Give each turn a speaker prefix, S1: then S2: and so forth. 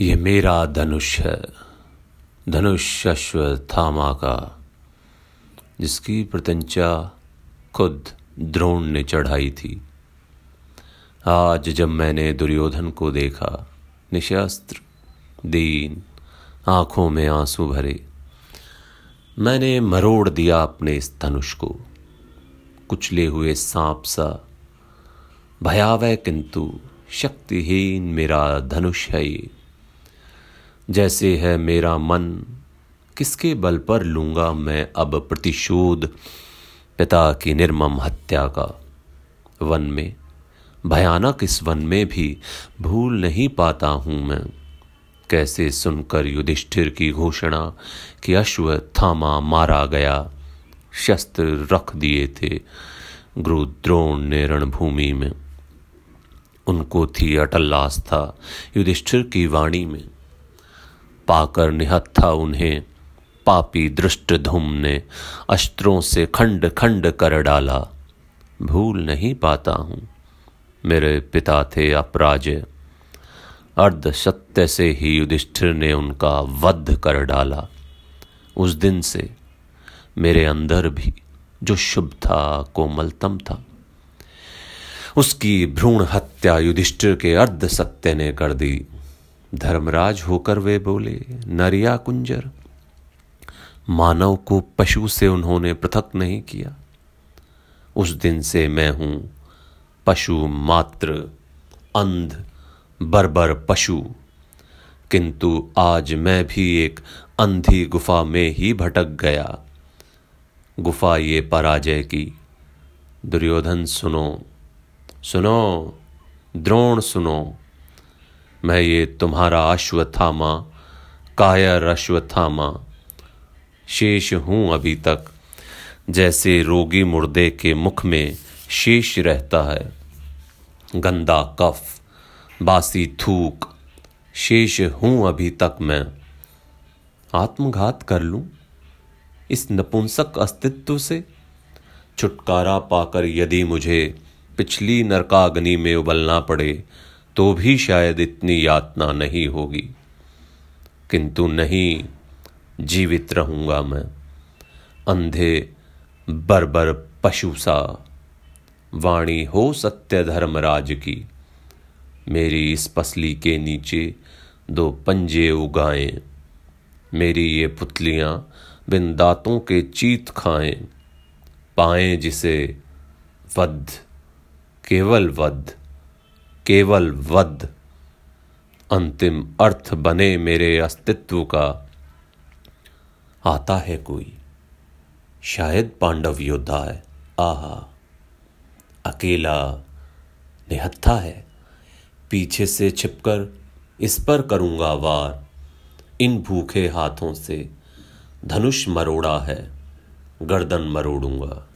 S1: ये मेरा धनुष है। धनुष अश्वत्थामा का जिसकी प्रत्यंचा खुद द्रोण ने चढ़ाई थी। आज जब मैंने दुर्योधन को देखा, निशस्त्र, दीन, आँखों में आँसू भरे, मैंने मरोड़ दिया अपने इस धनुष को। कुचले हुए सांप सा, भयावह किंतु शक्तिहीन मेरा धनुष है ये। जैसे है मेरा मन, किसके बल पर लूँगा मैं अब प्रतिशोध? पिता की निर्मम हत्या का। वन में, भयानक इस वन में भी भूल नहीं पाता हूँ मैं। कैसे सुनकर युधिष्ठिर की घोषणा कि अश्व थामा मारा गया, शस्त्र रख दिए थे गुरुद्रोण ने रणभूमि में। उनको थी अटल आस्था युधिष्ठिर की वाणी में। पाकर निहत था उन्हें। पापी दृष्ट धूम ने अस्त्रों से खंड खंड कर डाला। भूल नहीं पाता हूँ। मेरे पिता थे अपराजय अर्ध सत्य से ही युधिष्ठिर ने उनका वध कर डाला। उस दिन से मेरे अंदर भी जो शुभ था, कोमलतम था। उसकी भ्रूण हत्या युधिष्ठिर के अर्ध सत्य ने कर दी। धर्मराज होकर वे बोले, नरिया कुंजर, मानव को पशु से उन्होंने पृथक नहीं किया। उस दिन से मैं हूँ पशु मात्र, अंध, बर्बर पशु। किंतु आज मैं भी एक अंधी गुफा में ही भटक गया। गुफा ये पराजय की। दुर्योधन सुनो सुनो, द्रोण सुनो। मैं ये तुम्हारा अश्वत्थामा, कायर अश्वत्थामा। शेष हूँ अभी तक, जैसे रोगी मुर्दे के मुख में शेष रहता है। गंदा कफ, बासी थूक, शेष हूँ अभी तक मैं। आत्मघात कर लूँ इस नपुंसक अस्तित्व से? छुटकारा पाकर यदि मुझे पिछली नरकाग्नि में उबलना पड़े तो भी शायद इतनी यातना नहीं होगी। किंतु नहीं, जीवित रहूँगा मैं। अंधे, बर्बर पशु सा, वाणी हो सत्य धर्मराज की। मेरी इस पसली के नीचे दो पंजे उगाएँ। मेरी ये पुतलियाँ बिन दांतों के चीत खाएँ। पाएँ जिसे वध, केवल वध। केवल वध अंतिम अर्थ बने मेरे अस्तित्व का। आता है कोई। शायद पांडव योद्धा है। आहा। अकेला निहत्था है। पीछे से छिपकर इस पर करूँगा वार। इन भूखे हाथों से धनुष मरोड़ा है। गर्दन मरोड़ूँगा।